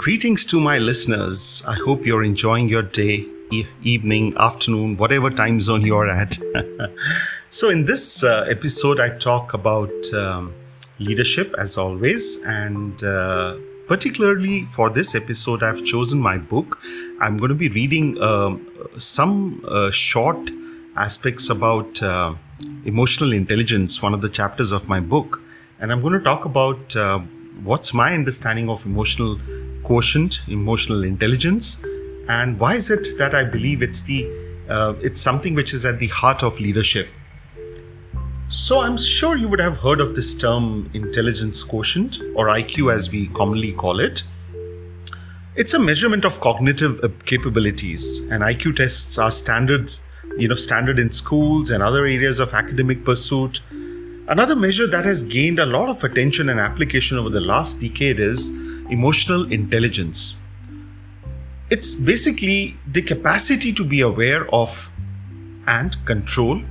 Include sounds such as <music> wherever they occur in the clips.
Greetings to my listeners. I hope you're enjoying your day, e- evening, afternoon, whatever time zone you're at. <laughs> so, in this uh, episode, I talk about um, leadership as always, and uh, particularly for this episode, I've chosen my book. I'm going to be reading um, some uh, short aspects about uh, emotional intelligence, one of the chapters of my book, and I'm going to talk about uh, what's my understanding of emotional quotient, emotional intelligence, and why is it that I believe it's the uh, it's something which is at the heart of leadership. So I'm sure you would have heard of this term intelligence quotient or IQ as we commonly call it. It's a measurement of cognitive uh, capabilities and IQ tests are standards, you know, standard in schools and other areas of academic pursuit. Another measure that has gained a lot of attention and application over the last decade is emotional intelligence. It's basically the capacity to be aware of and control,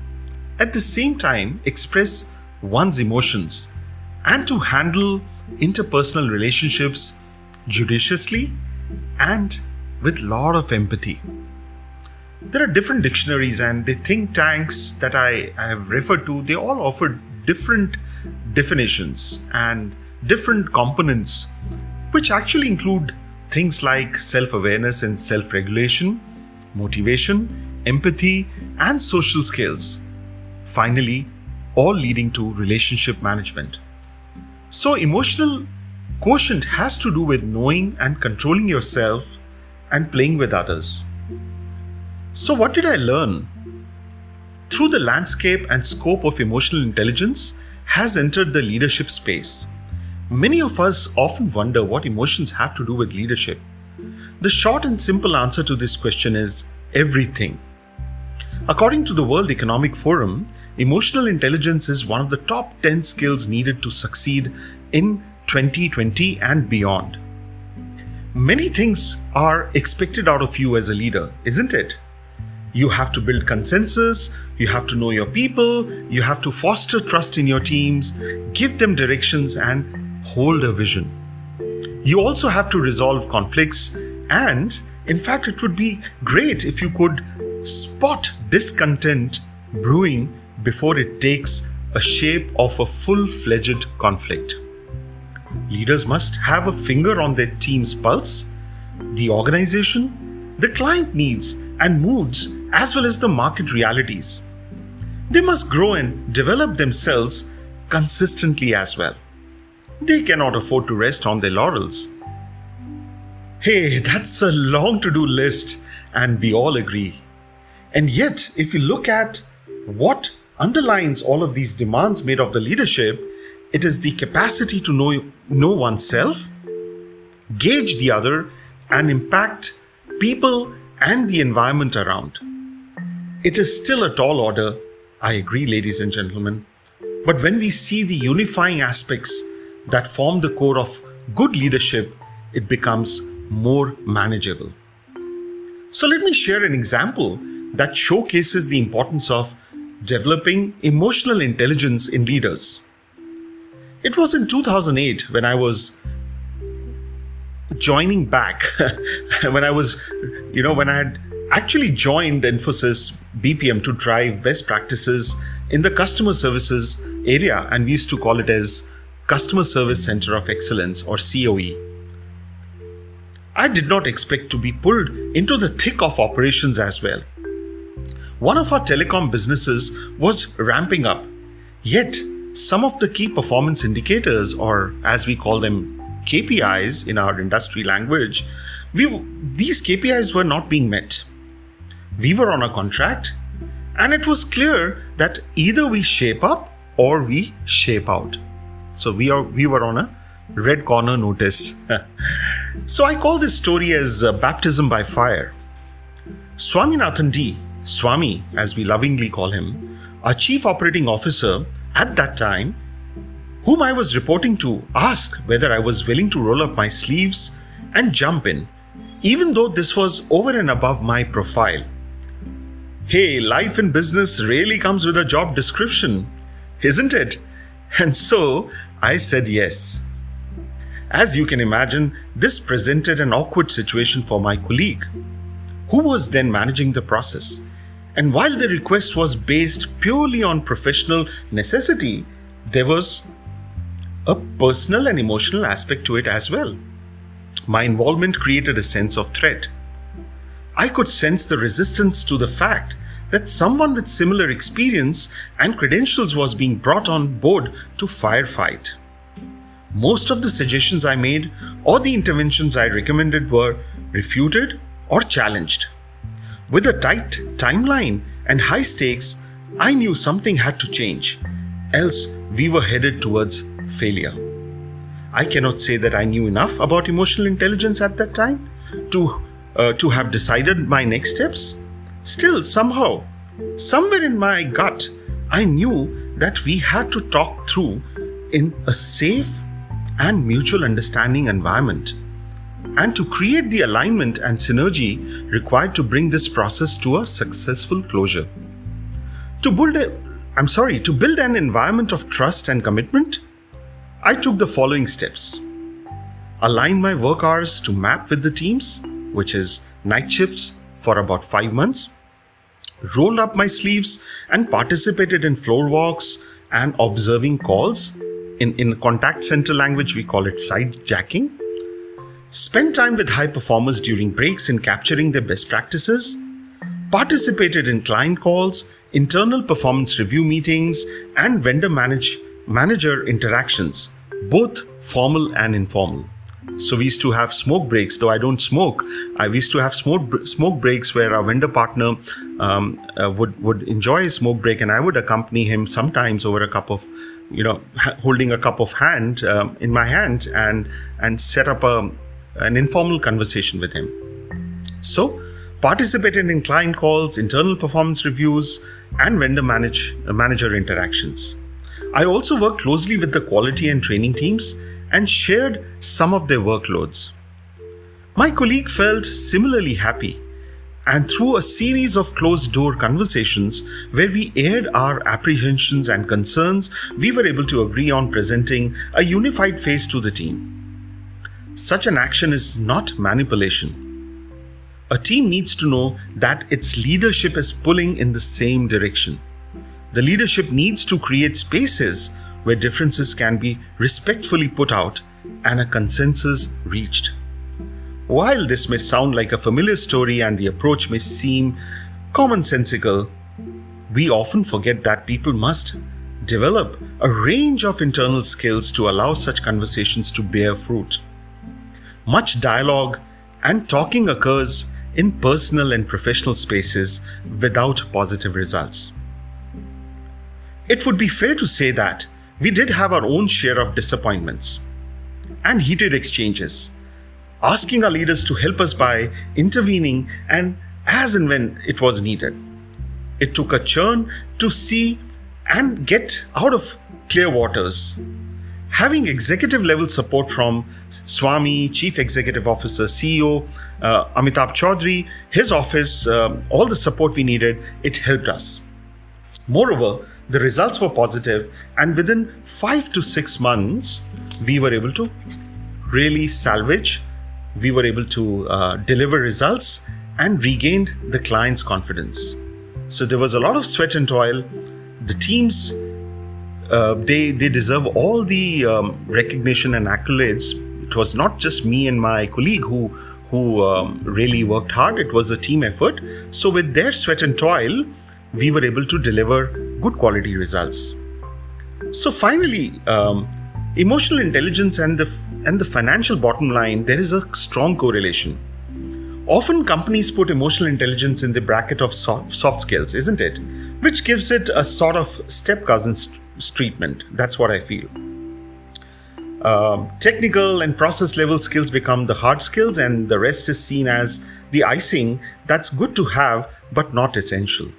at the same time, express one's emotions and to handle interpersonal relationships judiciously and with a lot of empathy. There are different dictionaries and the think tanks that I, I have referred to, they all offer different definitions and different components which actually include things like self awareness and self regulation, motivation, empathy, and social skills. Finally, all leading to relationship management. So, emotional quotient has to do with knowing and controlling yourself and playing with others. So, what did I learn? Through the landscape and scope of emotional intelligence has entered the leadership space. Many of us often wonder what emotions have to do with leadership. The short and simple answer to this question is everything. According to the World Economic Forum, emotional intelligence is one of the top 10 skills needed to succeed in 2020 and beyond. Many things are expected out of you as a leader, isn't it? You have to build consensus, you have to know your people, you have to foster trust in your teams, give them directions, and hold a vision. You also have to resolve conflicts, and in fact, it would be great if you could spot discontent brewing before it takes a shape of a full fledged conflict. Leaders must have a finger on their team's pulse, the organization, the client needs and moods, as well as the market realities. They must grow and develop themselves consistently as well. They cannot afford to rest on their laurels. Hey, that's a long to do list, and we all agree. And yet, if you look at what underlines all of these demands made of the leadership, it is the capacity to know, know oneself, gauge the other, and impact people and the environment around. It is still a tall order, I agree, ladies and gentlemen. But when we see the unifying aspects that form the core of good leadership, it becomes more manageable. So, let me share an example that showcases the importance of developing emotional intelligence in leaders. It was in 2008 when I was joining back, <laughs> when I was, you know, when I had actually joined Infosys BPM to drive best practices in the customer services area, and we used to call it as Customer Service Center of Excellence or COE. I did not expect to be pulled into the thick of operations as well. One of our telecom businesses was ramping up, yet, some of the key performance indicators, or as we call them, KPIs in our industry language, we, these KPIs were not being met. We were on a contract, and it was clear that either we shape up or we shape out. So we are we were on a red corner notice. <laughs> so I call this story as uh, baptism by fire. Swaminathan D, Swami as we lovingly call him, our chief operating officer at that time, whom I was reporting to, asked whether I was willing to roll up my sleeves and jump in, even though this was over and above my profile. Hey, life in business really comes with a job description, isn't it? And so I said yes. As you can imagine, this presented an awkward situation for my colleague, who was then managing the process. And while the request was based purely on professional necessity, there was a personal and emotional aspect to it as well. My involvement created a sense of threat. I could sense the resistance to the fact that someone with similar experience and credentials was being brought on board to firefight. Most of the suggestions I made or the interventions I recommended were refuted or challenged. With a tight timeline and high stakes, I knew something had to change, else, we were headed towards failure. I cannot say that I knew enough about emotional intelligence at that time to, uh, to have decided my next steps. Still, somehow, somewhere in my gut, I knew that we had to talk through in a safe and mutual understanding environment and to create the alignment and synergy required to bring this process to a successful closure. To build a, I'm sorry, to build an environment of trust and commitment, I took the following steps. Align my work hours to map with the teams, which is night shifts for about 5 months. Rolled up my sleeves and participated in floor walks and observing calls. In, in contact center language, we call it side jacking spent time with high performers during breaks in capturing their best practices, participated in client calls, internal performance review meetings, and vendor manage, manager interactions, both formal and informal. So we used to have smoke breaks, though I don't smoke. I used to have smoke smoke breaks where our vendor partner um, uh, would would enjoy a smoke break, and I would accompany him sometimes over a cup of, you know, holding a cup of hand um, in my hand and and set up a an informal conversation with him. So, participated in client calls, internal performance reviews, and vendor manage, uh, manager interactions. I also worked closely with the quality and training teams and shared some of their workloads. My colleague felt similarly happy, and through a series of closed door conversations where we aired our apprehensions and concerns, we were able to agree on presenting a unified face to the team. Such an action is not manipulation. A team needs to know that its leadership is pulling in the same direction. The leadership needs to create spaces where differences can be respectfully put out and a consensus reached. While this may sound like a familiar story and the approach may seem commonsensical, we often forget that people must develop a range of internal skills to allow such conversations to bear fruit much dialogue and talking occurs in personal and professional spaces without positive results. It would be fair to say that we did have our own share of disappointments and heated exchanges, asking our leaders to help us by intervening and as and when it was needed. It took a churn to see and get out of clear waters having executive level support from Swami, Chief Executive Officer, CEO uh, Amitabh Chaudhry, his office, um, all the support we needed, it helped us. Moreover, the results were positive, and within five to six months, we were able to really salvage, we were able to uh, deliver results and regained the client's confidence. So there was a lot of sweat and toil. The teams uh, they they deserve all the um, recognition and accolades. It was not just me and my colleague who who um, really worked hard. It was a team effort. So with their sweat and toil, we were able to deliver good quality results. So finally, um, emotional intelligence and the and the financial bottom line there is a strong correlation. Often companies put emotional intelligence in the bracket of soft, soft skills, isn't it? Which gives it a sort of step cousin treatment. That's what I feel. Um, technical and process level skills become the hard skills, and the rest is seen as the icing that's good to have but not essential.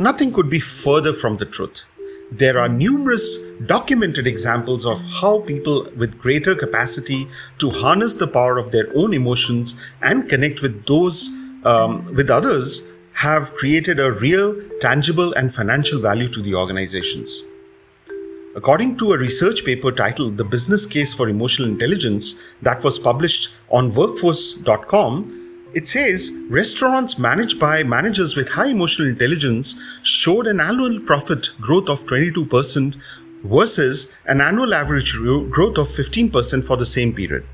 Nothing could be further from the truth. There are numerous documented examples of how people with greater capacity to harness the power of their own emotions and connect with those um, with others have created a real, tangible, and financial value to the organizations. According to a research paper titled The Business Case for Emotional Intelligence that was published on workforce.com, it says restaurants managed by managers with high emotional intelligence showed an annual profit growth of 22% versus an annual average growth of 15% for the same period.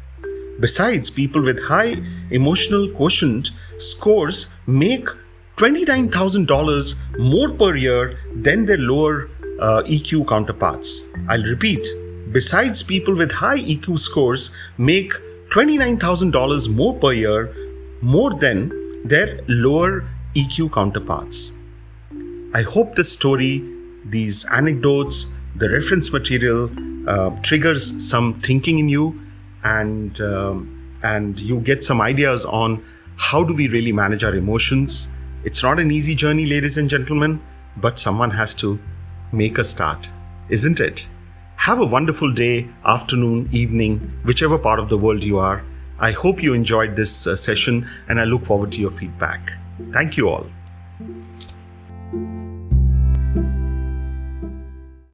Besides, people with high emotional quotient scores make $29,000 more per year than their lower uh, EQ counterparts. I'll repeat. Besides, people with high EQ scores make $29,000 more per year more than their lower EQ counterparts. I hope this story, these anecdotes, the reference material uh, triggers some thinking in you and um, and you get some ideas on how do we really manage our emotions. It's not an easy journey, ladies and gentlemen, but someone has to make a start, isn't it? Have a wonderful day, afternoon, evening, whichever part of the world you are. I hope you enjoyed this uh, session and I look forward to your feedback. Thank you all.